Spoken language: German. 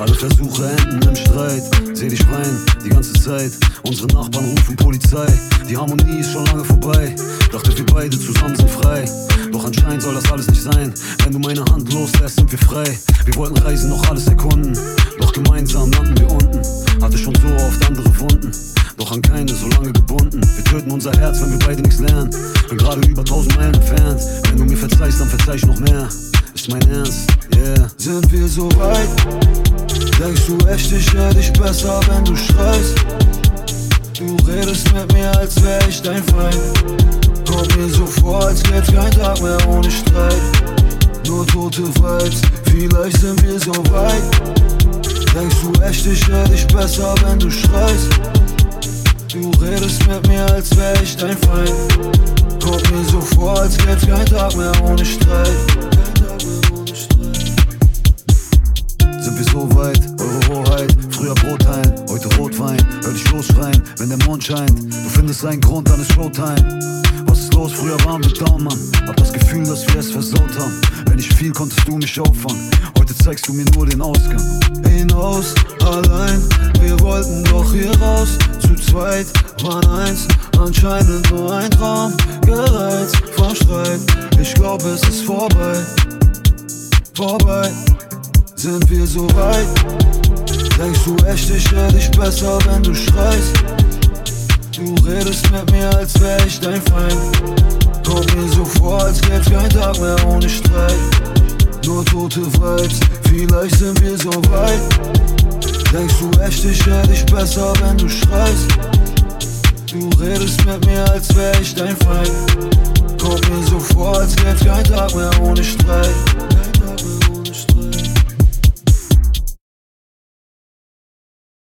Alle Versuche enden im Streit. Seh dich weinen, die ganze Zeit. Unsere Nachbarn rufen Polizei. Die Harmonie ist schon lange vorbei. Dachte, wir beide zusammen sind frei. Anscheinend soll das alles nicht sein. Wenn du meine Hand loslässt, sind wir frei. Wir wollten reisen, noch alles erkunden. Doch gemeinsam landen wir unten. Hatte schon so oft andere Wunden. Doch an keine so lange gebunden. Wir töten unser Herz, wenn wir beide nichts lernen. Bin gerade über tausend Meilen entfernt. Wenn du mir verzeihst, dann verzeih ich noch mehr. Ist mein Ernst, yeah. Sind wir so weit? Denkst du echt, ich hör dich besser, wenn du schreist? Du redest mit mir, als wär ich dein Feind. Kommt mir so vor, als gäb's kein Tag mehr ohne Streit. Nur tote Vibes, vielleicht sind wir so weit. Denkst du echt, ich hör dich besser, wenn du schreist? Du redest mit mir, als wär ich dein Feind. Kommt mir so vor, als gäb's kein Tag mehr ohne Streit. Wenn der Mond scheint, du findest einen Grund, dann ist Showtime. Was ist los, früher waren wir down, Mann, hab das Gefühl, dass wir es versaut haben. Wenn ich fiel, konntest du mich auffangen, heute zeigst du mir nur den Ausgang. Hinaus, allein, wir wollten doch hier raus, zu zweit, waren eins, anscheinend nur ein Traum, gereizt vom ich glaub es ist vorbei, vorbei. Sind wir so weit? Denkst du echt, ich hör dich besser, wenn du schreist? Du redest mit mir, als wär ich dein Feind. Kommt mir so vor, als gäb's kein Tag mehr ohne Streit. Nur tote Vibes, vielleicht sind wir so weit. Denkst du echt, ich hör dich besser, wenn du schreist? Du redest mit mir, als wär ich dein Feind. Kommt mir so vor, als gäb's kein Tag mehr ohne Streit